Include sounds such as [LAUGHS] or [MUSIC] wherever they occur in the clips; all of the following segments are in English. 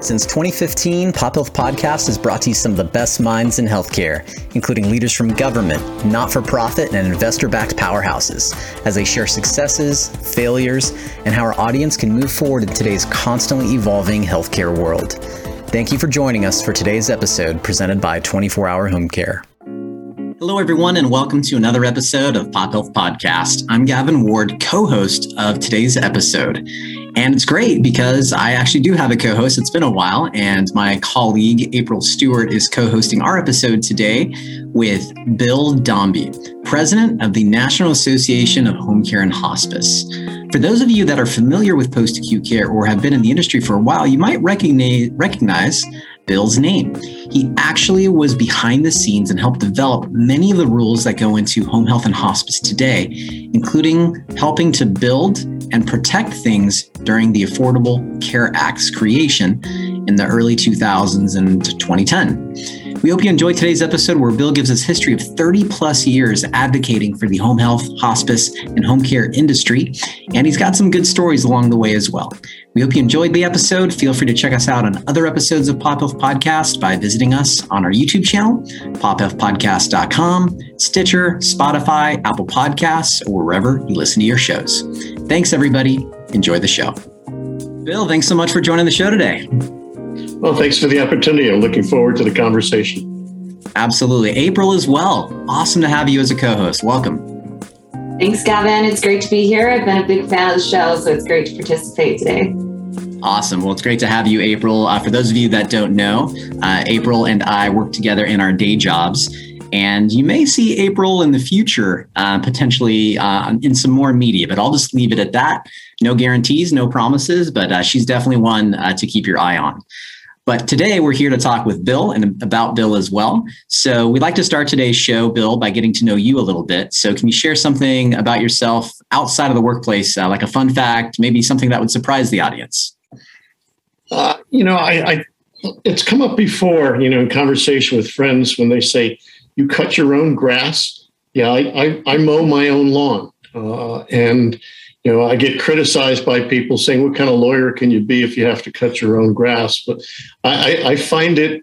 Since 2015, Pop Health Podcast has brought to you some of the best minds in healthcare, including leaders from government, not for profit, and investor backed powerhouses, as they share successes, failures, and how our audience can move forward in today's constantly evolving healthcare world. Thank you for joining us for today's episode presented by 24 Hour Home Care. Hello, everyone, and welcome to another episode of Pop Health Podcast. I'm Gavin Ward, co host of today's episode. And it's great because I actually do have a co host. It's been a while, and my colleague, April Stewart, is co hosting our episode today with Bill Dombi, president of the National Association of Home Care and Hospice. For those of you that are familiar with post acute care or have been in the industry for a while, you might recognize, recognize Bill's name. He actually was behind the scenes and helped develop many of the rules that go into home health and hospice today, including helping to build and protect things during the Affordable Care Act's creation in the early 2000s and 2010. We hope you enjoyed today's episode where Bill gives us history of 30 plus years advocating for the home health, hospice, and home care industry. And he's got some good stories along the way as well. We hope you enjoyed the episode. Feel free to check us out on other episodes of Pop Health Podcast by visiting us on our YouTube channel, pophealthpodcast.com, Stitcher, Spotify, Apple Podcasts, or wherever you listen to your shows. Thanks, everybody. Enjoy the show. Bill, thanks so much for joining the show today. Well, thanks for the opportunity. I'm looking forward to the conversation. Absolutely. April as well. Awesome to have you as a co host. Welcome. Thanks, Gavin. It's great to be here. I've been a big fan of the show, so it's great to participate today. Awesome. Well, it's great to have you, April. Uh, for those of you that don't know, uh, April and I work together in our day jobs. And you may see April in the future, uh, potentially uh, in some more media, but I'll just leave it at that. No guarantees, no promises, but uh, she's definitely one uh, to keep your eye on. But today we're here to talk with Bill and about Bill as well. So we'd like to start today's show, Bill, by getting to know you a little bit. So can you share something about yourself outside of the workplace, uh, like a fun fact, maybe something that would surprise the audience? Uh, you know, I, I, it's come up before, you know, in conversation with friends when they say, "You cut your own grass." Yeah, I, I, I mow my own lawn, uh, and you know, I get criticized by people saying, "What kind of lawyer can you be if you have to cut your own grass?" But I, I find it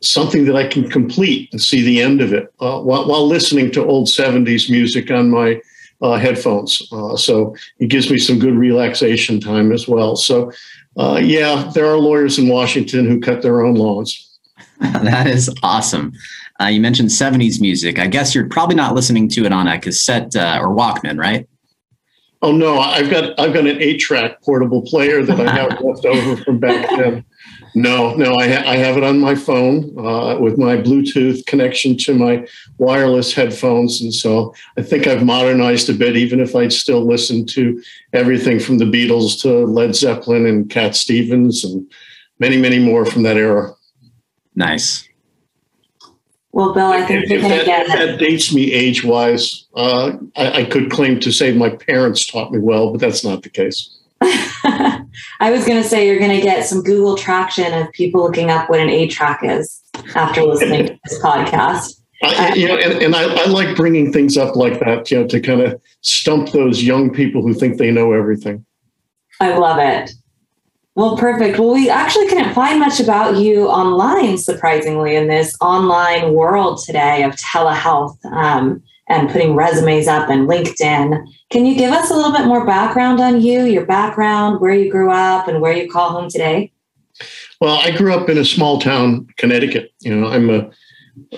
something that I can complete and see the end of it uh, while, while, listening to old '70s music on my uh, headphones. Uh, so it gives me some good relaxation time as well. So, uh, yeah, there are lawyers in Washington who cut their own lawns. [LAUGHS] that is awesome. Uh, you mentioned '70s music. I guess you're probably not listening to it on a cassette uh, or Walkman, right? Oh no, I've got I've got an eight-track portable player that I have [LAUGHS] left over from back then. No, no, I, ha- I have it on my phone uh, with my Bluetooth connection to my wireless headphones, and so I think I've modernized a bit. Even if I'd still listen to everything from the Beatles to Led Zeppelin and Cat Stevens and many, many more from that era. Nice. Well, Bill, I think if, if that, get that dates me age wise. Uh, I, I, could claim to say my parents taught me well, but that's not the case. [LAUGHS] I was going to say you're going to get some Google traction of people looking up what an eight-track is after listening to this podcast. I, you know, and, and I, I, like bringing things up like that, you know, to kind of stump those young people who think they know everything. I love it. Well, perfect. Well, we actually couldn't find much about you online, surprisingly, in this online world today of telehealth um, and putting resumes up and LinkedIn. Can you give us a little bit more background on you, your background, where you grew up, and where you call home today? Well, I grew up in a small town, Connecticut. You know, I'm a,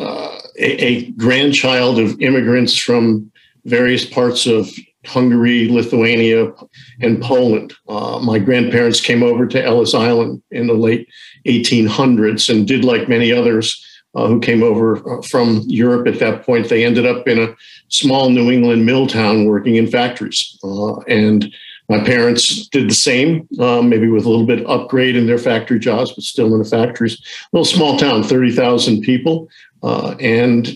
uh, a, a grandchild of immigrants from various parts of Hungary, Lithuania, and Poland. Uh, my grandparents came over to Ellis Island in the late 1800s and did like many others uh, who came over uh, from Europe at that point. They ended up in a small New England mill town working in factories. Uh, and my parents did the same, um, maybe with a little bit upgrade in their factory jobs, but still in the factories. A little small town, 30,000 people. Uh, and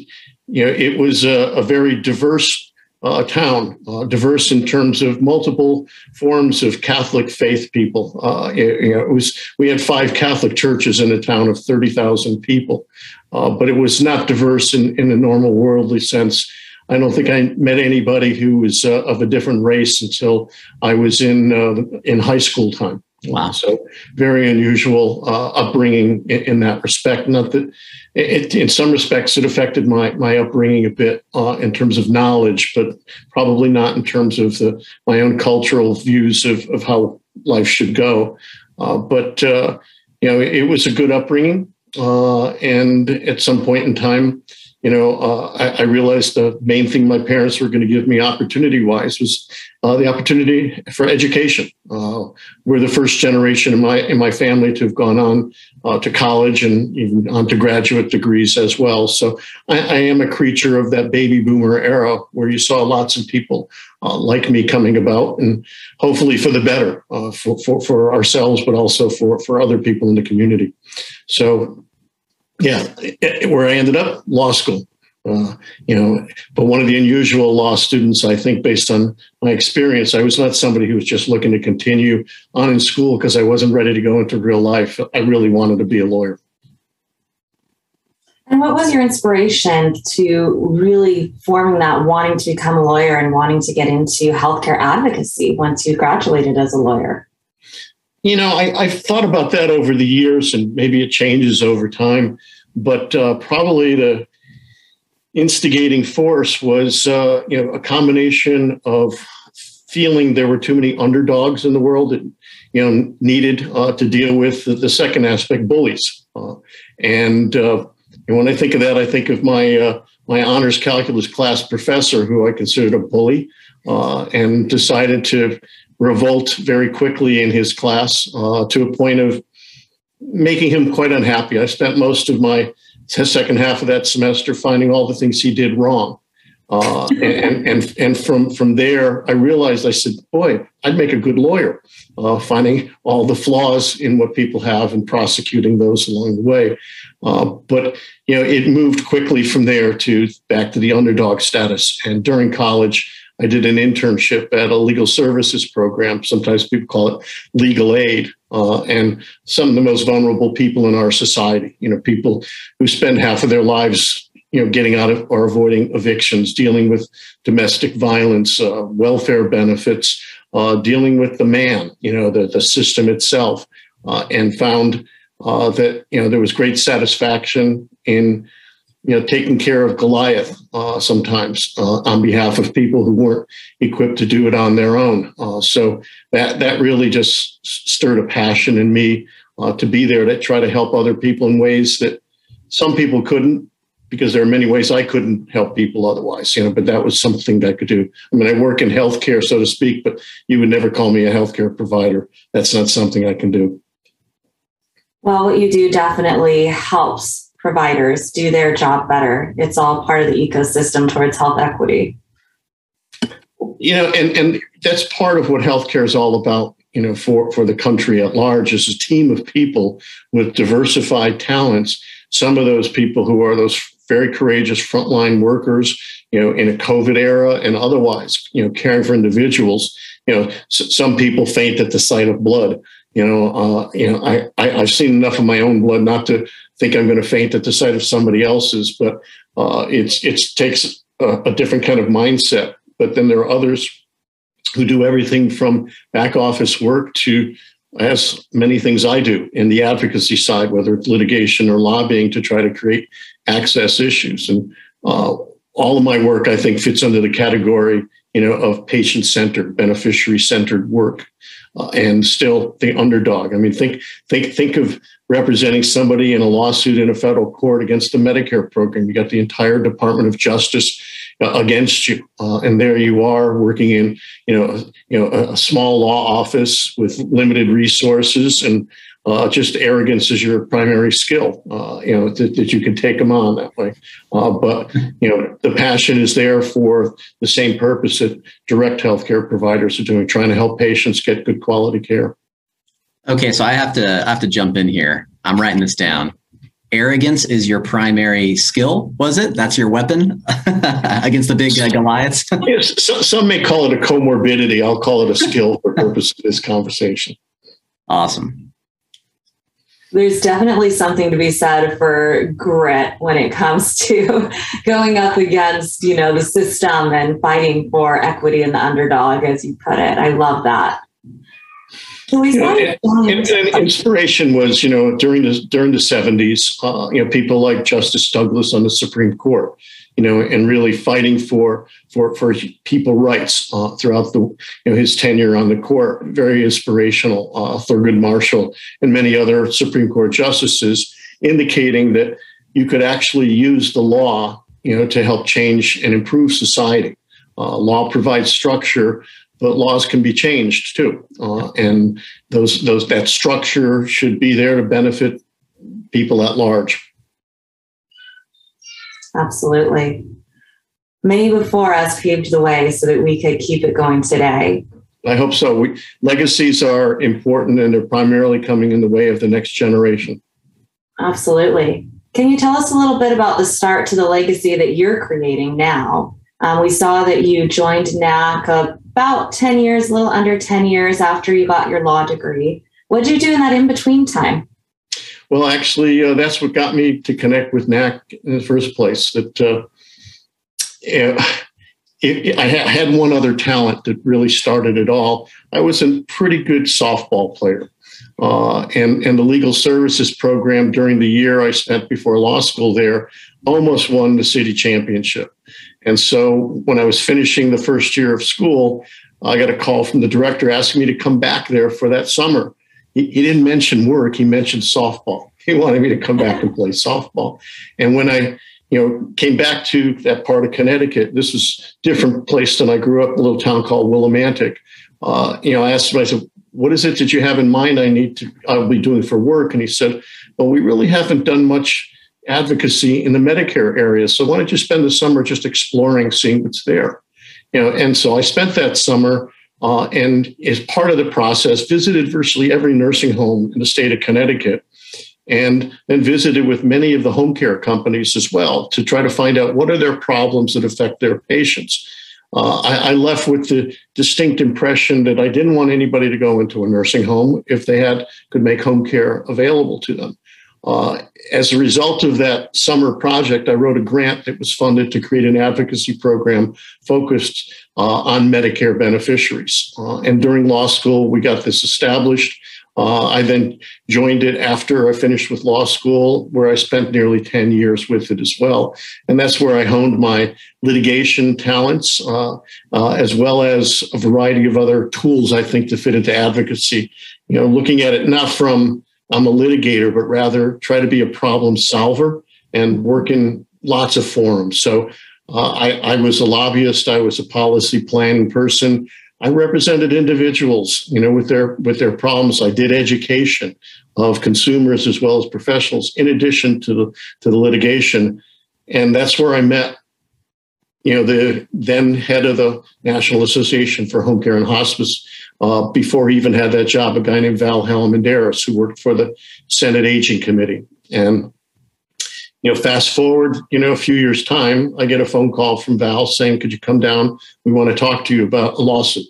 you know, it was a, a very diverse uh, town, uh, diverse in terms of multiple forms of Catholic faith people. Uh, it, you know, it was we had five Catholic churches in a town of thirty thousand people, uh, but it was not diverse in, in a normal worldly sense. I don't think I met anybody who was uh, of a different race until I was in uh, in high school time. Wow. So very unusual uh, upbringing in, in, that respect. Not that it, in some respects it affected my my upbringing a bit uh, in terms of knowledge, but probably not in terms of the my own cultural views of of how life should go. Uh, but uh, you know, it was a good upbringing, uh, and at some point in time, you know, uh, I, I, realized the main thing my parents were going to give me opportunity wise was uh, the opportunity for education. Uh, we're the first generation in my in my family to have gone on uh, to college and even on to graduate degrees as well. So I, I, am a creature of that baby boomer era where you saw lots of people uh, like me coming about, and hopefully for the better uh, for, for for ourselves, but also for for other people in the community. So yeah, where I ended up, law school. Uh, you know, but one of the unusual law students, I think, based on my experience, I was not somebody who was just looking to continue on in school because I wasn't ready to go into real life. I really wanted to be a lawyer. And what was your inspiration to really forming that, wanting to become a lawyer and wanting to get into healthcare advocacy once you graduated as a lawyer? You know, I, have thought about that over the years, and maybe it changes over time. But uh, probably the instigating force was, uh, you know, a combination of feeling there were too many underdogs in the world that, you know, needed uh, to deal with the, the, second aspect, bullies. Uh, and, uh, and when I think of that, I think of my uh, my honors calculus class professor, who I considered a bully, and decided to revolt very quickly in his class uh, to a point of making him quite unhappy. I spent most of my [LAUGHS] second half of that semester finding all the things he did wrong. Uh, [LAUGHS] and and and from from there, I realized I said, "Boy, I'd make a good lawyer, uh, finding all the flaws in what people have and prosecuting those along the way." Uh, but you know, it moved quickly from there to back to the underdog status. And during college, I did an internship at a legal services program. Sometimes people call it legal aid. Uh, and some of the most vulnerable people in our society, you know, people who spend half of their lives, you know, getting out of or avoiding evictions, dealing with domestic violence, uh, welfare benefits, uh, dealing with the man, you know, the, the system itself, uh, and found uh, that, you know, there was great satisfaction in you know, taking care of Goliath uh, sometimes uh, on behalf of people who weren't equipped to do it on their own. Uh, so that that really just stirred a passion in me uh, to be there to try to help other people in ways that some people couldn't, because there are many ways I couldn't help people otherwise. You know, but that was something that I could do. I mean, I work in healthcare, so to speak, but you would never call me a healthcare provider. That's not something I can do. Well, what you do definitely helps providers do their job better. It's all part of the ecosystem towards health equity. You know, and, and that's part of what healthcare is all about, you know, for, for the country at large is a team of people with diversified talents. Some of those people who are those very courageous frontline workers, you know, in a COVID era and otherwise, you know, caring for individuals. You know, some people faint at the sight of blood. You know, uh, you know, I, I have seen enough of my own blood not to think I'm going to faint at the sight of somebody else's, but uh, it's it takes a, a, different kind of mindset. But then there are others who do everything from back office work to as many things I do in the advocacy side, whether it's litigation or lobbying to try to create access issues. And uh, all of my work, I think, fits under the category, you know, of patient-centered, beneficiary-centered work uh, and still the underdog. I mean, think think think of representing somebody in a lawsuit in a federal court against the Medicare program. You got the entire Department of Justice uh, against you, uh, and there you are working in you know you know a, a small law office with limited resources and uh, just arrogance is your primary skill, uh, you know, that, that, you can take them on that way. Uh, but, you know, the passion is there for the same purpose that direct healthcare providers are doing, trying to help patients get good quality care. Okay, so I have to I have to jump in here. I'm writing this down. Arrogance is your primary skill, was it? That's your weapon [LAUGHS] against the big uh, Goliaths? [LAUGHS] yes, so, some may call it a comorbidity. I'll call it a skill for purpose of this conversation. Awesome there's definitely something to be said for grit when it comes [LAUGHS] to going up against you know the system and fighting for equity and the underdog as you put it. I love that. You know, and, and, and, inspiration was, you know, during the during the seventies, uh, you know, people like Justice Douglas on the Supreme Court, you know, and really fighting for for for people rights uh, throughout the you know his tenure on the court. Very inspirational. Uh, Thurgood Marshall and many other Supreme Court justices indicating that you could actually use the law, you know, to help change and improve society. Uh, law provides structure, but laws can be changed too, uh, and those those that structure should be there to benefit people at large. Absolutely. Many before us paved the way so that we could keep it going today. I hope so. We, legacies are important and they're primarily coming in the way of the next generation. Absolutely. Can you tell us a little bit about the start to the legacy that you're creating now? Um, we saw that you joined NAHC about 10 years, a little under 10 years after you got your law degree. What did you do in that in between time? Well, actually, uh, that's what got me to connect with NAHC in the first place. That uh, [SIGHS] it, it, I had one other talent that really started it all. I was a pretty good softball player. Uh, and, and the legal services program during the year I spent before law school there almost won the city championship. And so when I was finishing the first year of school, I got a call from the director asking me to come back there for that summer. He, he didn't mention work, he mentioned softball. [LAUGHS] He wanted me to come back and play softball. And when I you know, came back to that part of Connecticut. This was different place than I grew up, a little town called Willimantic. Uh, you know, I asked him, I said, what is it that you have in mind I need to, I'll be doing for work? And he said, well, we really haven't done much advocacy in the Medicare area. So why don't you spend the summer just exploring, seeing what's there? You know, and so I spent that summer uh, and as part of the process, visited virtually every nursing home in the state of Connecticut and then visited with many of the home care companies as well to try to find out what are their problems that affect their patients. Uh, I, I, left with the distinct impression that I didn't want anybody to go into a nursing home if they had could make home care available to them. Uh, as a result of that summer project, I wrote a grant that was funded to create an advocacy program focused uh, on Medicare beneficiaries. Uh, and during law school, we got this established. Uh, I then joined it after I finished with law school, where I spent nearly 10 years with it as well. And that's where I honed my litigation talents, uh, uh, as well as a variety of other tools I think to fit into advocacy. You know, looking at it not from I'm a litigator, but rather try to be a problem solver and work in lots of forums. So uh, I, I was a lobbyist, I was a policy planning person. I represented individuals, you know, with their with their problems. I did education of consumers as well as professionals, in addition to the to the litigation, and that's where I met, you know, the then head of the National Association for Home Care and Hospice. Uh, before he even had that job, a guy named Val Halamandaris, who worked for the Senate Aging Committee, and you know, fast forward, you know, a few years' time, I get a phone call from Val saying, "Could you come down? We want to talk to you about a lawsuit."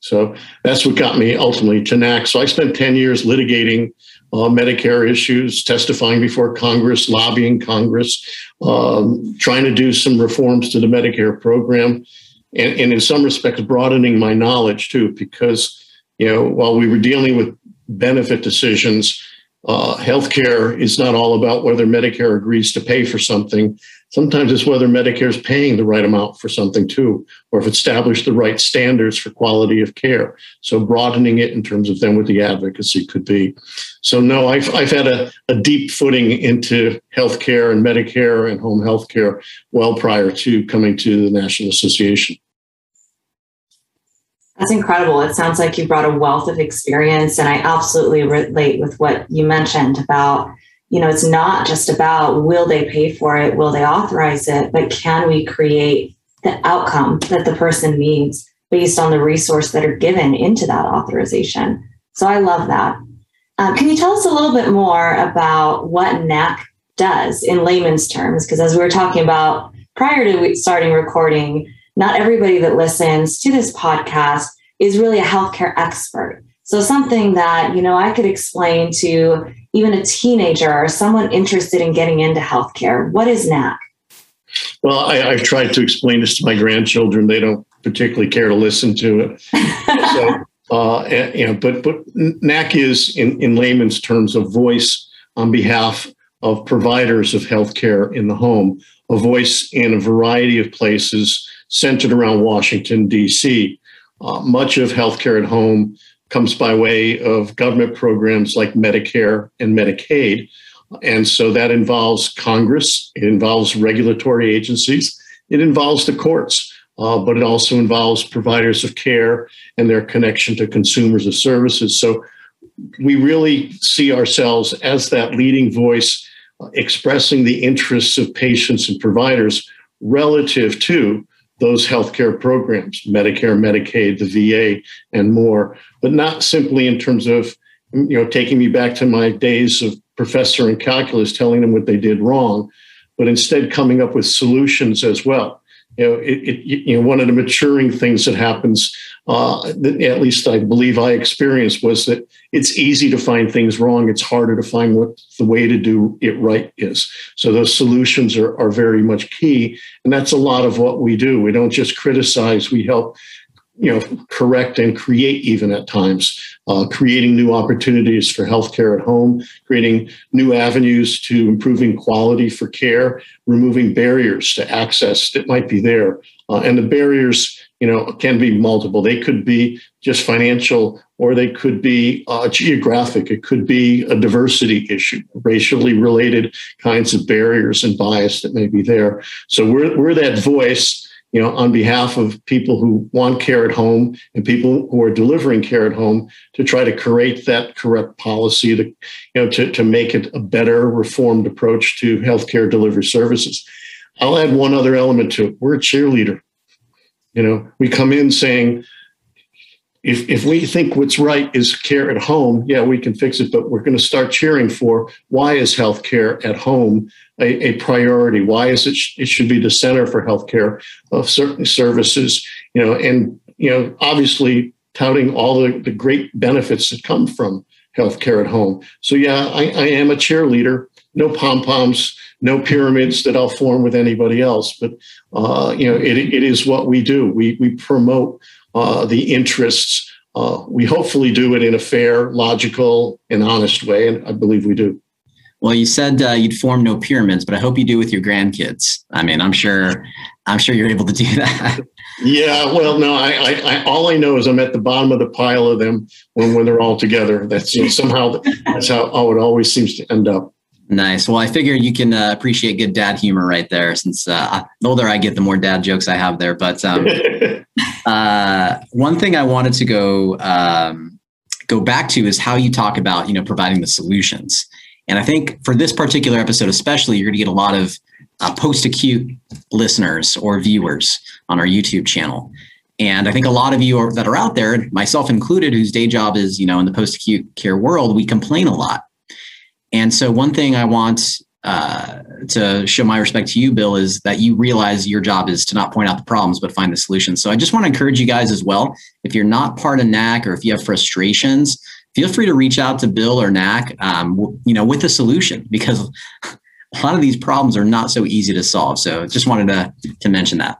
So that's what got me ultimately to NAHC. So I spent 10 years litigating uh, Medicare issues, testifying before Congress, lobbying Congress, um, trying to do some reforms to the Medicare program, and, and in some respects, broadening my knowledge too, because, you know, while we were dealing with benefit decisions, uh, healthcare is not all about whether Medicare agrees to pay for something. Sometimes it's whether Medicare is paying the right amount for something too, or if established the right standards for quality of care. So broadening it in terms of then what the advocacy could be. So no, I've, I've had a, a deep footing into healthcare and Medicare and home healthcare well prior to coming to the National Association. That's incredible. It sounds like you brought a wealth of experience, and I absolutely relate with what you mentioned about, you know, it's not just about will they pay for it, will they authorize it, but can we create the outcome that the person needs based on the resource that are given into that authorization. So I love that. Um, can you tell us a little bit more about what NAHC does in layman's terms? Because as we were talking about prior to starting recording, not everybody that listens to this podcast is really a healthcare expert. So something that, you know, I could explain to even a teenager or someone interested in getting into healthcare. What is NAHC? Well, I, have tried to explain this to my grandchildren. They don't particularly care to listen to it. [LAUGHS] so Uh, and, you know, but but NAHC is in, in layman's terms a voice on behalf of providers of healthcare in the home, a voice in a variety of places centered around Washington D.C. Uh, much of healthcare at home comes by way of government programs like Medicare and Medicaid. And so that involves Congress, it involves regulatory agencies, it involves the courts, uh, but it also involves providers of care and their connection to consumers of services. So we really see ourselves as that leading voice uh, expressing the interests of patients and providers relative to those healthcare programs, Medicare, Medicaid, the VA, and more, but not simply in terms of you know taking me back to my days of professor in calculus telling them what they did wrong, but instead coming up with solutions as well. You know, it, it you know one of the maturing things that happens uh, at least I believe I experienced, was that it's easy to find things wrong. It's harder to find what the way to do it right is. So those solutions are, are very much key. And that's a lot of what we do. We don't just criticize, we help you know correct and create even at times uh, creating new opportunities for healthcare at home creating new avenues to improving quality for care removing barriers to access that might be there uh, and the barriers you know can be multiple. They could be just financial or they could be uh, geographic. It could be a diversity issue racially related kinds of barriers and bias that may be there. So we're, we're that voice you know on behalf of people who want care at home and people who are delivering care at home to try to create that correct policy to you know to, to make it a better reformed approach to healthcare delivery services. I'll add one other element to it. We're a cheerleader you know, we come in saying, if, if we think what's right is care at home, yeah, we can fix it, but we're going to start cheering for why is healthcare at home a, a priority? Why is it, sh- it should be the center for healthcare uh, of certain services, you know, and, you know, obviously touting all the, the great benefits that come from healthcare at home. So yeah, I, I am a cheerleader, no pom poms, no pyramids that I'll form with anybody else. But uh, you know, it, it is what we do. We we promote uh, the interests. Uh, we hopefully do it in a fair, logical, and honest way, and I believe we do. Well, you said uh, you'd form no pyramids, but I hope you do with your grandkids. I mean, I'm sure, I'm sure you're able to do that. yeah, well, no, I, I, I, all I know is I'm at the bottom of the pile of them when when they're all together. That's you know, somehow that's how, how it always seems to end up. Nice. Well, I figure you can uh, appreciate good dad humor right there. Since uh, the older I get, the more dad jokes I have there. But um, [LAUGHS] uh, one thing I wanted to go um, go back to is how you talk about you know providing the solutions. And I think for this particular episode, especially, you're going to get a lot of uh, post-acute listeners or viewers on our YouTube channel. And I think a lot of you are, that are out there, myself included, whose day job is you know in the post-acute care world, we complain a lot and so, one thing I want uh, to show my respect to you, Bill, is that you realize your job is to not point out the problems, but find the solutions. So, I just want to encourage you guys as well. If you're not part of NAHC or if you have frustrations, feel free to reach out to Bill or NAHC, um, you know, with a solution because [LAUGHS] a lot of these problems are not so easy to solve. So, just wanted to to mention that.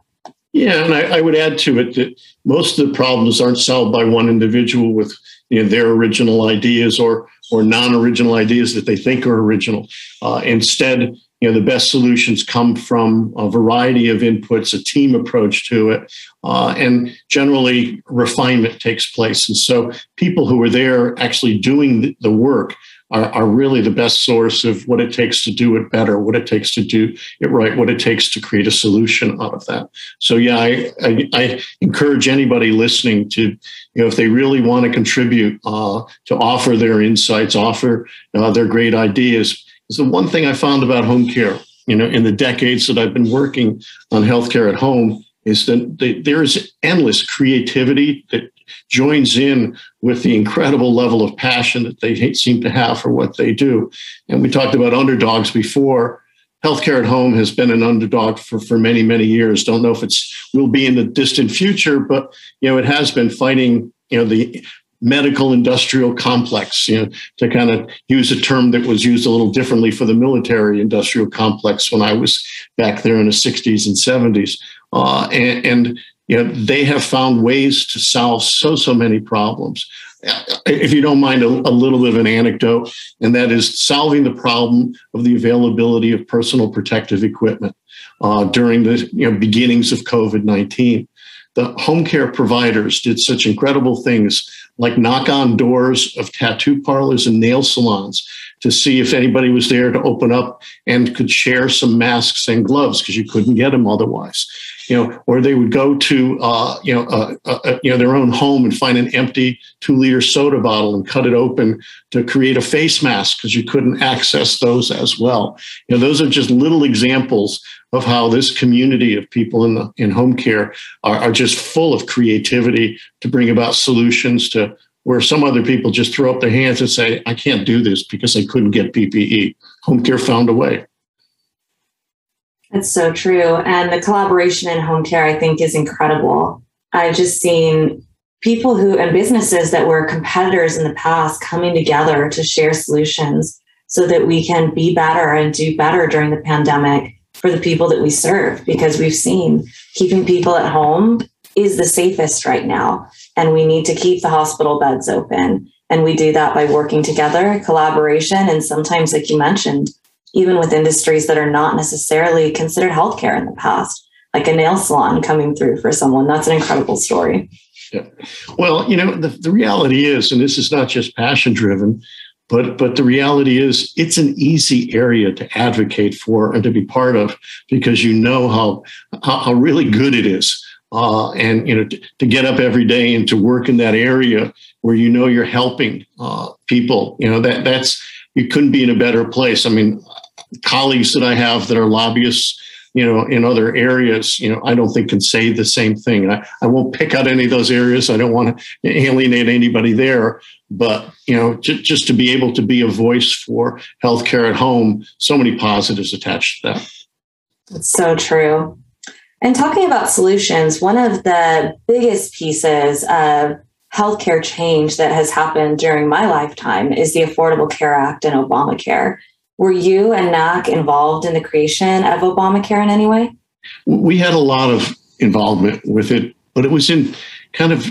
Yeah, and I, I would add to it that most of the problems aren't solved by one individual with you know, their original ideas or or non-original ideas that they think are original. Uh, instead, you know, the best solutions come from a variety of inputs, a team approach to it, uh, and generally refinement takes place. And so, people who are there actually doing the work are, are really the best source of what it takes to do it better, what it takes to do it right, what it takes to create a solution out of that. So yeah, I, I, I encourage anybody listening to, you know, if they really want to contribute, uh, to offer their insights, offer uh, their great ideas. Is the one thing I found about home care, you know, in the decades that I've been working on healthcare at home is that there's endless creativity that joins in with the incredible level of passion that they seem to have for what they do. And we talked about underdogs before. Healthcare at home has been an underdog for, for many, many years. Don't know if it's will be in the distant future, but you know, it has been fighting, you know, the medical industrial complex, you know, to kind of use a term that was used a little differently for the military industrial complex when I was back there in the 60s and 70s. Uh, and, and you know, they have found ways to solve so, so many problems. If you don't mind a, a little bit of an anecdote, and that is solving the problem of the availability of personal protective equipment uh, during the you know, beginnings of COVID 19 the home care providers did such incredible things like knock on doors of tattoo parlors and nail salons to see if anybody was there to open up and could share some masks and gloves because you couldn't get them otherwise you know or they would go to uh, you know uh, uh, uh, you know their own home and find an empty two liter soda bottle and cut it open to create a face mask because you couldn't access those as well you know those are just little examples of how this community of people in the in home care are, are just full of creativity to bring about solutions to where some other people just throw up their hands and say, I can't do this because I couldn't get PPE. Home care found a way. That's so true. And the collaboration in home care, I think, is incredible. I've just seen people who and businesses that were competitors in the past coming together to share solutions so that we can be better and do better during the pandemic for the people that we serve because we've seen keeping people at home is the safest right now and we need to keep the hospital beds open and we do that by working together collaboration and sometimes like you mentioned even with industries that are not necessarily considered healthcare in the past like a nail salon coming through for someone that's an incredible story. Yeah. Well, you know, the, the reality is, and this is not just passion driven, but but the reality is it's an easy area to advocate for and to be part of because you know how how, how really good it is. Uh, and you know to, to, get up every day and to work in that area where you know you're helping uh, people you know that that's you couldn't be in a better place. I mean colleagues that i have that are lobbyists you know in other areas you know i don't think can say the same thing. I, I won't pick out any of those areas. I don't want to alienate anybody there. But you know j- just to be able to be a voice for healthcare at home so many positives attached to that. That's so true. And talking about solutions one of the biggest pieces of healthcare change that has happened during my lifetime is the affordable care act and obamacare were you and NAHC involved in the creation of obamacare in any way we had a lot of involvement with it but it was in kind of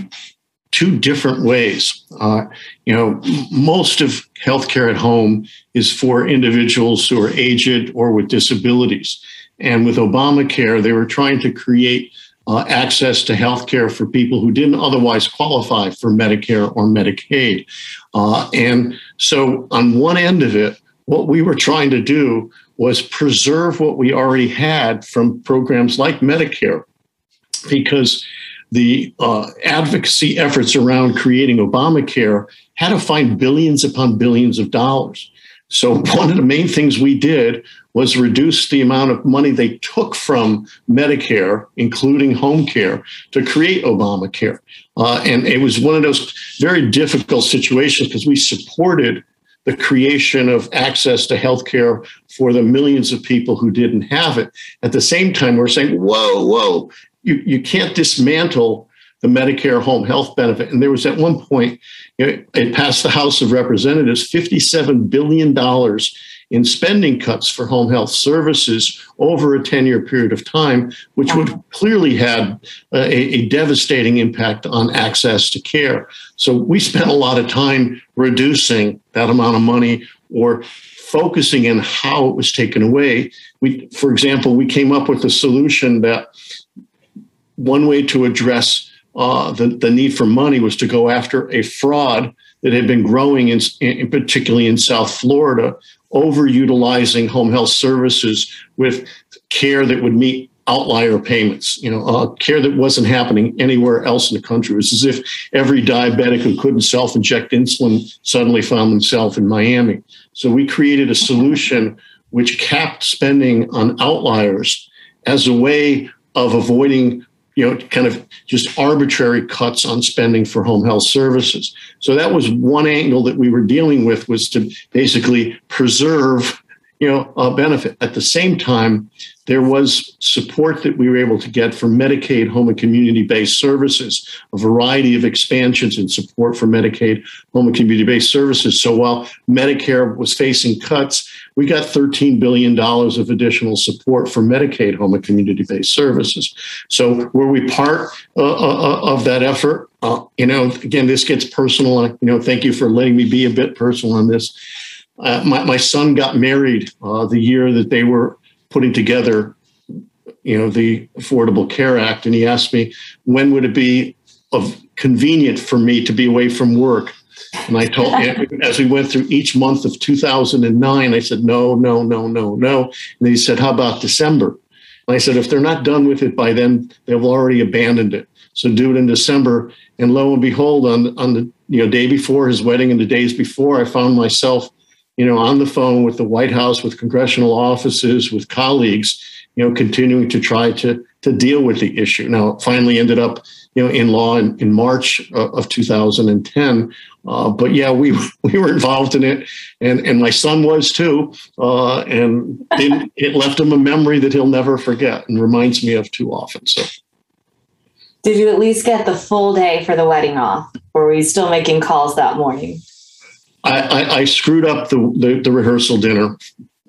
two different ways. Uh, you know, most of healthcare at home is for individuals who are aged or with disabilities. And with Obamacare, they were trying to create uh, access to healthcare for people who didn't otherwise qualify for Medicare or Medicaid. Uh, and so, on one end of it, what we were trying to do was preserve what we already had from programs like Medicare, because the uh, advocacy efforts around creating Obamacare had to find billions upon billions of dollars. So, [LAUGHS] one of the main things we did was reduce the amount of money they took from Medicare, including home care, to create Obamacare. Uh, and it was one of those very difficult situations because we supported the creation of access to health care for the millions of people who didn't have it. At the same time, we're saying, whoa, whoa, you, you can't dismantle the Medicare home health benefit. And there was at one point, you know, it passed the House of Representatives $57 billion in spending cuts for home health services over a 10 year period of time, which would clearly have a, a, devastating impact on access to care. So we spent a lot of time reducing that amount of money or focusing in how it was taken away. We, for example, we came up with a solution that one way to address uh, the, the need for money was to go after a fraud that had been growing, in, in, particularly in South Florida, overutilizing home health services with care that would meet outlier payments, you know, uh, care that wasn't happening anywhere else in the country. It was as if every diabetic who couldn't self-inject insulin suddenly found themselves in Miami. So we created a solution which capped spending on outliers as a way of avoiding you know, kind of just arbitrary cuts on spending for home health services. So that was one angle that we were dealing with was to basically preserve you know, benefit. At the same time, there was support that we were able to get for Medicaid home and community based services, a variety of expansions and support for Medicaid home and community based services. So while Medicare was facing cuts, we got $13 billion of additional support for Medicaid home and community based services. So were we part uh, uh, of that effort? Uh, you know, again, this gets personal. You know, thank you for letting me be a bit personal on this. Uh, my, my son got married uh, the year that they were putting together, you know, the Affordable Care Act, and he asked me when would it be of convenient for me to be away from work. And I told him [LAUGHS] as we went through each month of 2009, I said, no, no, no, no, no. And he said, how about December? And I said, if they're not done with it by then, they've already abandoned it. So do it in December. And lo and behold, on, on the you know day before his wedding and the days before, I found myself you know, on the phone with the White House, with congressional offices, with colleagues, you know, continuing to try to to deal with the issue. Now, it finally ended up, you know, in law in, in March of 2010. Uh, but yeah, we [LAUGHS] we were involved in it, and and my son was too, uh, and it, [LAUGHS] it left him a memory that he'll never forget, and reminds me of too often. So. Did you at least get the full day for the wedding off, or were you still making calls that morning? I, I, I screwed up the, the, the rehearsal dinner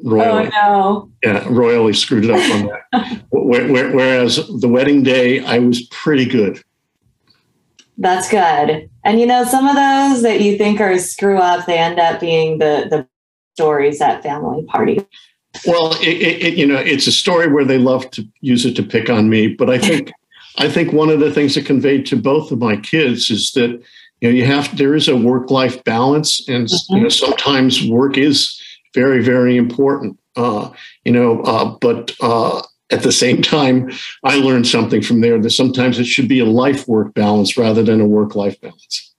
royally. Oh no! Yeah, royally screwed it up on that. [LAUGHS] Whereas the wedding day, I was pretty good. That's good. And you know, some of those that you think are screw up, they end up being the the stories at family party. Well, it, it, you know, it's a story where they love to use it to pick on me, but I think I think one of the things that conveyed to both of my kids is that you know you have there is a work life balance and mm-hmm. you know sometimes work is very very important uh, you know uh, but uh, at the same time i learned something from there that sometimes it should be a life work balance rather than a work life balance.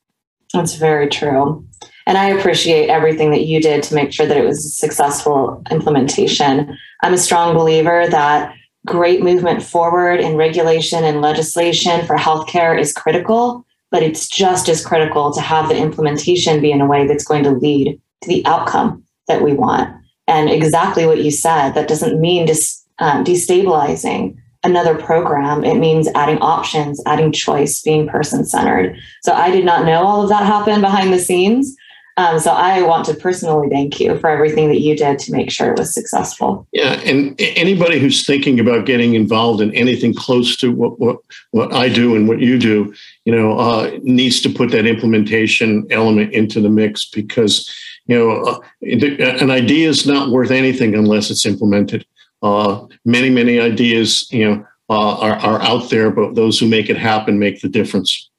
That's very true. And i appreciate everything that you did to make sure that it was a successful implementation. I'm a strong believer that great movement forward in regulation and legislation for healthcare is critical but it's just as critical to have the implementation be in a way that's going to lead to the outcome that we want. And exactly what you said, that doesn't mean dis, um, destabilizing another program. It means adding options, adding choice, being person centered. So I did not know all of that happened behind the scenes. Um, so I want to personally thank you for everything that you did to make sure it was successful. Yeah, and anybody who's thinking about getting involved in anything close to what what, what I do and what you do, you know, uh, needs to put that implementation element into the mix because you know uh, an idea is not worth anything unless it's implemented. Uh, many many ideas, you know, uh, are are out there, but those who make it happen make the difference.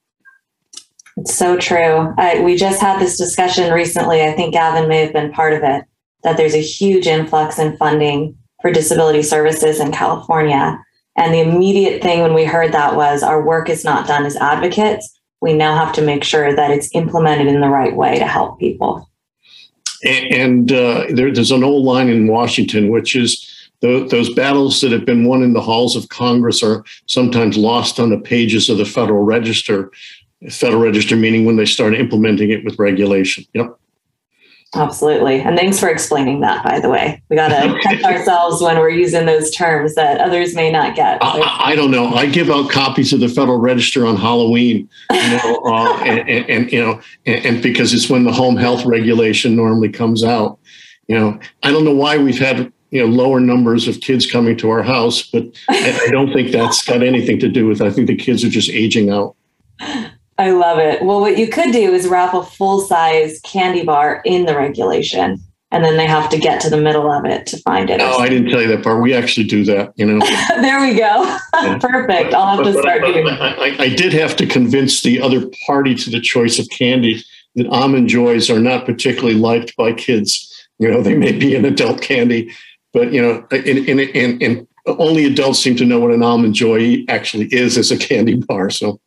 It's so true. I, we just had this discussion recently. I think Gavin may have been part of it. That there's a huge influx in funding for disability services in California. And the immediate thing when we heard that was our work is not done as advocates. We now have to make sure that it's implemented in the right way to help people. And uh, there, there's an old line in Washington, which is the, those battles that have been won in the halls of Congress are sometimes lost on the pages of the Federal Register. Federal Register, meaning when they start implementing it with regulation. Yep. Absolutely. And thanks for explaining that, by the way. We got to catch ourselves when we're using those terms that others may not get. I, I, don't know. I give out copies of the Federal Register on Halloween, you know, [LAUGHS] uh, and, and, and, you know, and, and, because it's when the home health regulation normally comes out. You know, I don't know why we've had, you know, lower numbers of kids coming to our house, but I, I don't think that's got anything to do with it. I think the kids are just aging out. [LAUGHS] I love it. Well, what you could do is wrap a full size candy bar in the regulation, and then they have to get to the middle of it to find it. Oh, I didn't tell you that part. We actually do that, you know. [LAUGHS] there we go. Yeah. [LAUGHS] Perfect. I'll have but, to start but, doing I, I, I did have to convince the other party to the choice of candy that almond joys are not particularly liked by kids. You know, they may be an adult candy, but you know, in in in, in only adults seem to know what an almond joy actually is as a candy bar. So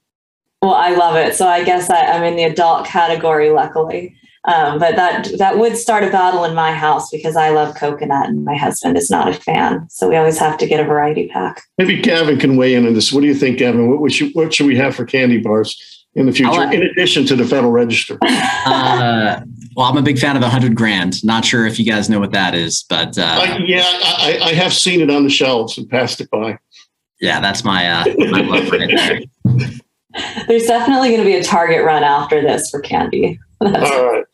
well, I love it. So I guess I, am in the adult category, luckily. Um, but that that would start a battle in my house because I love coconut and my husband is not a fan. So we always have to get a variety pack. Maybe Gavin can weigh in on this. What do you think, Gavin? What, should, what should we have for candy bars in the future, in addition to the Federal Register? [LAUGHS] [LAUGHS] Uh, Well, I'm a big fan of the hundred grand. Not sure if you guys know what that is, but uh, uh, yeah, I, I, have seen it on the shelves and passed it by. Yeah, that's my uh, my love right [LAUGHS] there. There's definitely going to be a target run after this for candy. [LAUGHS] That's All right.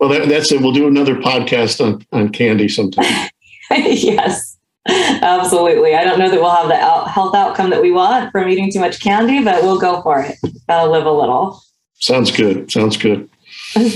Well, that, that's it. We'll do another podcast on on candy sometime. [LAUGHS] yes, absolutely. I don't know that we'll have the out- health outcome that we want from eating too much candy, but we'll go for it. Gotta live a little. Sounds good. Sounds good.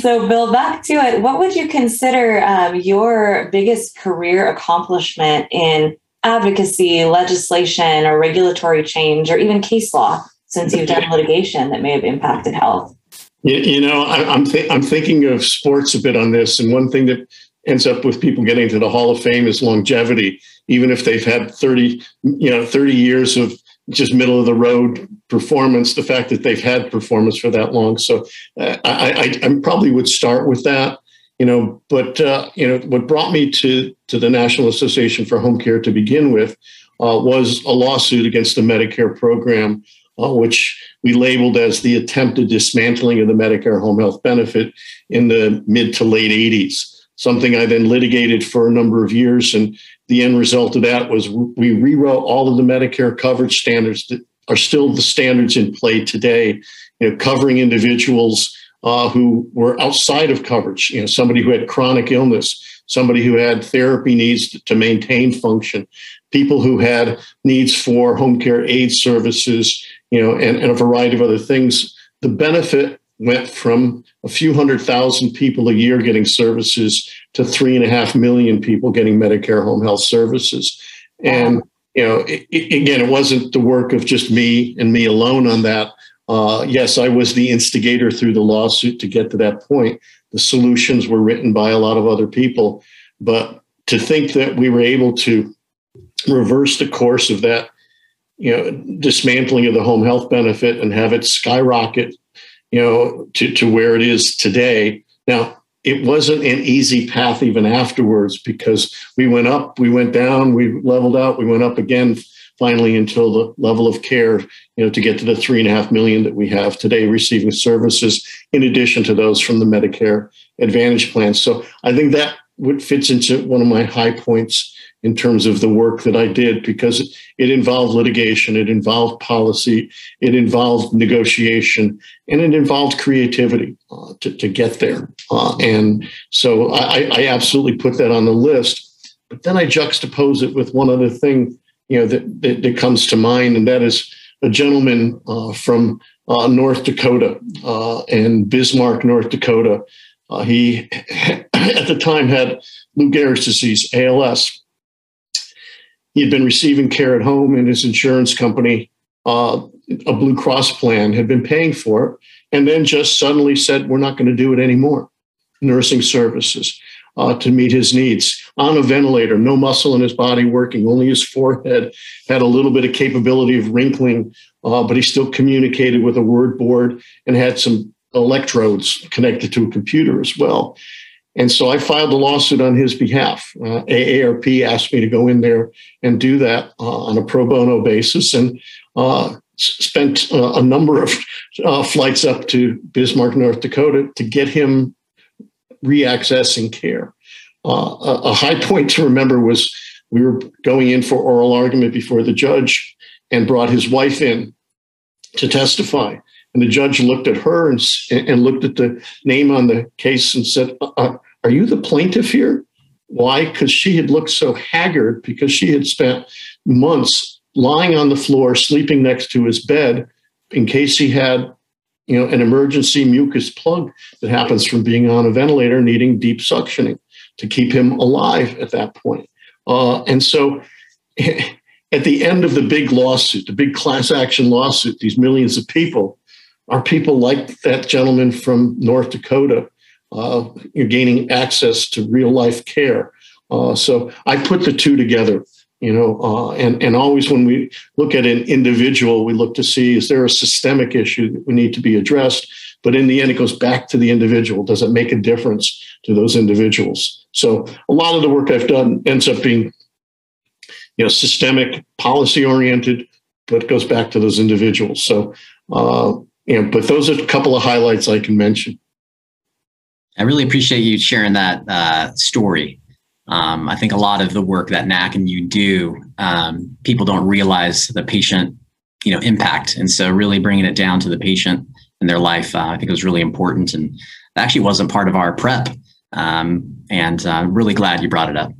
So, Bill, back to it. What would you consider um, your biggest career accomplishment in advocacy, legislation, or regulatory change, or even case law since you've done litigation that may have impacted health? You, you know, I, am th- I'm thinking of sports a bit on this, and one thing that ends up with people getting to the Hall of Fame is longevity. Even if they've had 30, you know, 30 years of just middle of the road performance, the fact that they've had performance for that long. So uh, I, I, I, probably would start with that, you know, but, uh, you know, what brought me to, to the National Association for Home Care to begin with uh, was a lawsuit against the Medicare program, which we labeled as the attempted dismantling of the Medicare home health benefit in the mid to late 80s something I then litigated for a number of years. And the end result of that was we rewrote all of the Medicare coverage standards that are still the standards in play today, you know, covering individuals uh, who were outside of coverage, you know, somebody who had chronic illness, somebody who had therapy needs to maintain function, people who had needs for home care aide services, you know, and, and a variety of other things. The benefit went from a few hundred thousand people a year getting services to three and a half million people getting Medicare home health services. And, you know, it, it, again, it wasn't the work of just me and me alone on that. Uh, yes, I was the instigator through the lawsuit to get to that point. The solutions were written by a lot of other people. But to think that we were able to reverse the course of that, you know, dismantling of the home health benefit and have it skyrocket you know, to, to where it is today. Now, it wasn't an easy path even afterwards because we went up, we went down, we leveled out, we went up again finally until the level of care, you know, to get to the three and a half million that we have today receiving services in addition to those from the Medicare Advantage plan. So I think that fits into one of my high points in terms of the work that I did because it involved litigation, it involved policy, it involved negotiation, and it involved creativity uh, to, to get there. Uh, and so I, I, absolutely put that on the list. But then I juxtapose it with one other thing, you know, that, that, that comes to mind, and that is a gentleman uh, from uh, North Dakota uh, and Bismarck, North Dakota. Uh, he [CLEARS THROAT] at the time had Lou Gehrig's disease, ALS, he had been receiving care at home, and his insurance company, uh, a Blue Cross plan, had been paying for it, and then just suddenly said, "We're not going to do it anymore." Nursing services uh, to meet his needs on a ventilator, no muscle in his body working, only his forehead had a little bit of capability of wrinkling, uh, but he still communicated with a word board and had some electrodes connected to a computer as well. And so I filed a lawsuit on his behalf. Uh, AARP asked me to go in there and do that uh, on a pro bono basis and uh, spent uh, a number of uh, flights up to Bismarck, North Dakota to get him reaccessing care. Uh, a, a high point to remember was we were going in for oral argument before the judge and brought his wife in to testify. And the judge looked at her and, and looked at the name on the case and said, uh, uh Are you the plaintiff here? Why? Because she had looked so haggard because she had spent months lying on the floor, sleeping next to his bed in case he had you know, an emergency mucus plug that happens from being on a ventilator needing deep suctioning to keep him alive at that point. Uh, and so [LAUGHS] at the end of the big lawsuit, the big class action lawsuit, these millions of people are people like that gentleman from North Dakota uh, you're gaining access to real life care. Uh, so I put the two together, you know, uh, and and always when we look at an individual, we look to see is there a systemic issue that we need to be addressed. But in the end, it goes back to the individual. Does it make a difference to those individuals? So a lot of the work I've done ends up being, you know, systemic, policy oriented, but it goes back to those individuals. So uh, you know, but those are a couple of highlights I can mention. I really appreciate you sharing that uh, story. Um, I think a lot of the work that NAHC and you do, um, people don't realize the patient, you know, impact, and so really bringing it down to the patient and their life, uh, I think was really important, and actually wasn't part of our prep. Um, and I'm uh, really glad you brought it up.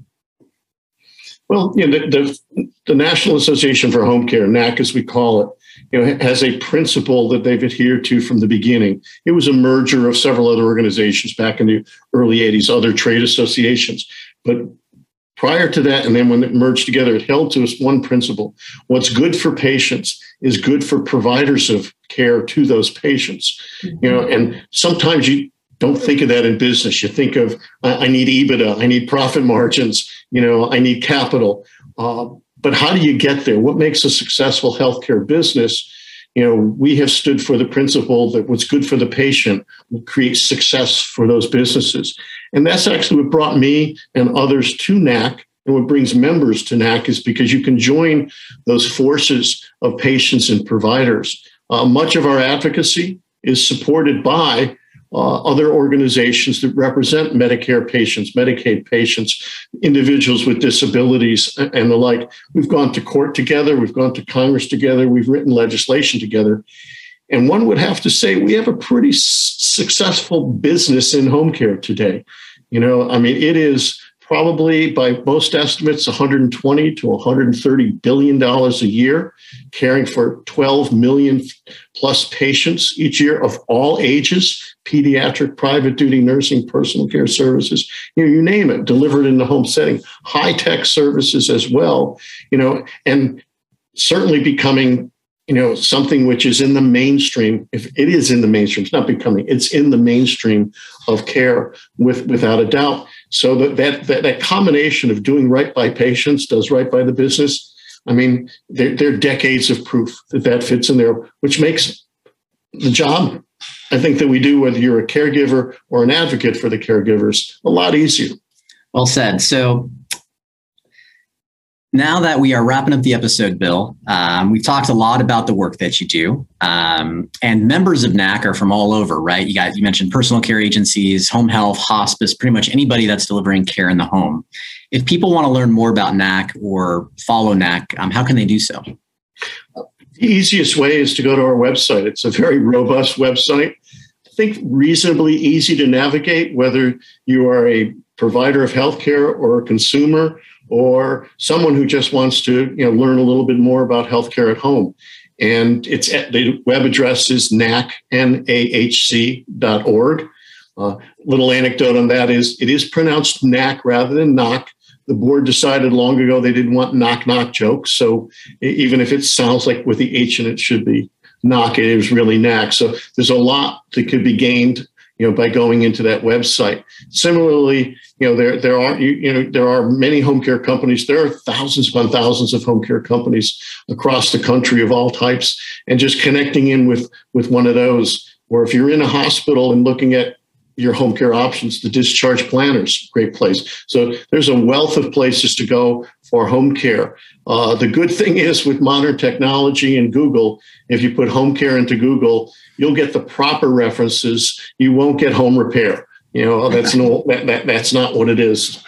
Well, you know, the, the, the National Association for Home Care, NAHC as we call it, you know, has a principle that they've adhered to from the beginning. It was a merger of several other organizations back in the early 80s, other trade associations. But prior to that, and then when it merged together, it held to us one principle. What's good for patients is good for providers of care to those patients. Mm-hmm. You know, and sometimes you don't think of that in business. You think of I, need EBITDA, I need profit margins, you know, I need capital. Uh, but how do you get there? What makes a successful healthcare business? You know, we have stood for the principle that what's good for the patient will create success for those businesses. And that's actually what brought me and others to NAHC. And what brings members to NAHC is because you can join those forces of patients and providers. Uh, much of our advocacy is supported by uh, other organizations that represent Medicare patients, Medicaid patients, individuals with disabilities, and the like. We've gone to court together, we've gone to Congress together, we've written legislation together. And one would have to say we have a pretty successful business in home care today. You know, I mean, it is probably by most estimates 120 to 130 billion dollars a year caring for 12 million plus patients each year of all ages pediatric private duty nursing personal care services you know you name it delivered in the home setting high tech services as well you know and certainly becoming you know something which is in the mainstream if it is in the mainstream it's not becoming it's in the mainstream of care with without a doubt so that, that, that, that combination of doing right by patients does right by the business. I mean, there, there are decades of proof that that fits in there, which makes the job I think that we do, whether you're a caregiver or an advocate for the caregivers, a lot easier. Well said. So now that we are wrapping up the episode, Bill, um, we've talked a lot about the work that you do, um, and members of NAHC are from all over, right? You got you mentioned personal care agencies, home health, hospice, pretty much anybody that's delivering care in the home. If people want to learn more about NAHC or follow NAHC, um, how can they do so? The easiest way is to go to our website. It's a very robust website. I think reasonably easy to navigate, whether you are a provider of healthcare or a consumer or someone who just wants to you know learn a little bit more about healthcare at home. And it's the web address is N-A-H-C.org. Uh, little anecdote on that is it is pronounced knack rather than knock. The board decided long ago they didn't want knock knock jokes. So even if it sounds like with the H in it should be knock, it is really knack. So there's a lot that could be gained you know, by going into that website. Similarly, you know, there there are you, you know there are many home care companies. There are thousands upon thousands of home care companies across the country of all types, and just connecting in with with one of those. Or if you're in a hospital and looking at your home care options, the discharge planners, great place. So there's a wealth of places to go for home care. Uh, the good [LAUGHS] thing is with modern technology and Google, if you put home care into Google, you'll get the proper references. You won't get home repair. You know, that's no, [LAUGHS] that, that, that's not what it is.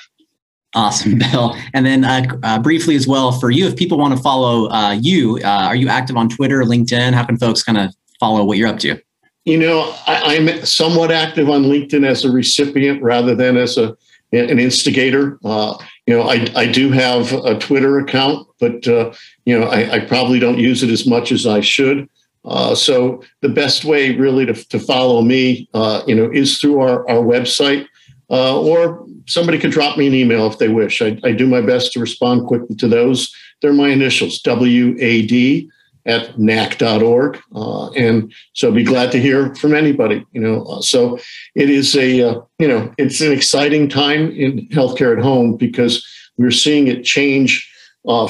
Awesome, [LAUGHS] Bill. And then uh, uh, briefly as well for you, if people want to follow uh, you, uh, are you active on Twitter, LinkedIn? How can folks kind of follow what you're up to? You know, I, am somewhat active on LinkedIn as a recipient rather than as a an instigator. Uh, you know, I, I do have a Twitter account, but uh, you know, I, I, probably don't use it as much as I should. Uh, so the best way really to, to follow me, uh, you know, is through our, our website, uh, or somebody could drop me an email if they wish. I, I, do my best to respond quickly to those. They're my initials, W-A-D at nahc.org. Uh, and so be glad to hear from anybody, you know. Uh, so it is a, uh, you know, it's an exciting time in healthcare at home because we're seeing it change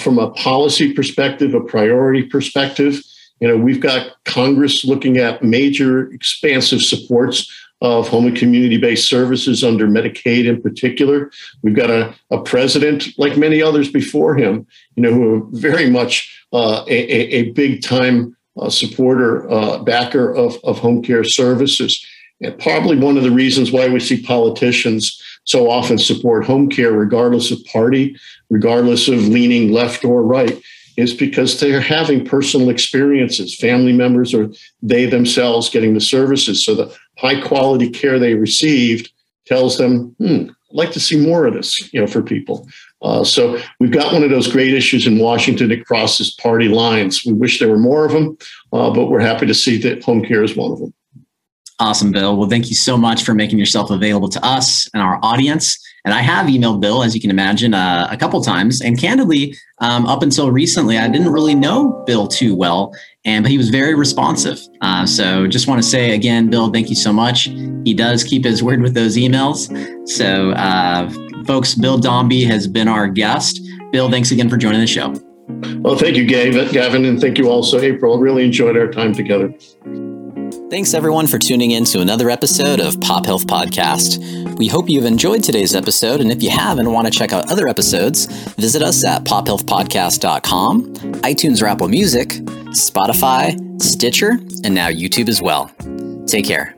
from a policy perspective, a priority perspective you know, we've got Congress looking at major expansive supports of home and community based services under Medicaid in particular. We've got a, a president, like many others before him, you know, who are very much uh, a, a, big time uh, supporter, uh, backer of, of home care services. And probably one of the reasons why we see politicians so often support home care, regardless of party, regardless of leaning left or right, is because they're having personal experiences, family members or they themselves getting the services. So the high quality care they received tells them, hmm, I'd like to see more of this, you know, for people. Uh, so we've got one of those great issues in Washington that crosses party lines. We wish there were more of them, uh, but we're happy to see that home care is one of them. Awesome, Bill. Well, thank you so much for making yourself available to us and our audience. And I have emailed Bill, as you can imagine, uh, a couple times. And candidly, um, up until recently, I didn't really know Bill too well, and but he was very responsive. Uh, so just want to say again, Bill, thank you so much. He does keep his word with those emails. So, uh, folks, Bill Dombi has been our guest. Bill, thanks again for joining the show. Well, thank you, Gavin, and thank you also, April. Really enjoyed our time together. Thanks everyone for tuning in to another episode of Pop Health Podcast. We hope you've enjoyed today's episode, and if you have and want to check out other episodes, visit us at pophealthpodcast.com, iTunes or Apple Music, Spotify, Stitcher, and now YouTube as well. Take care.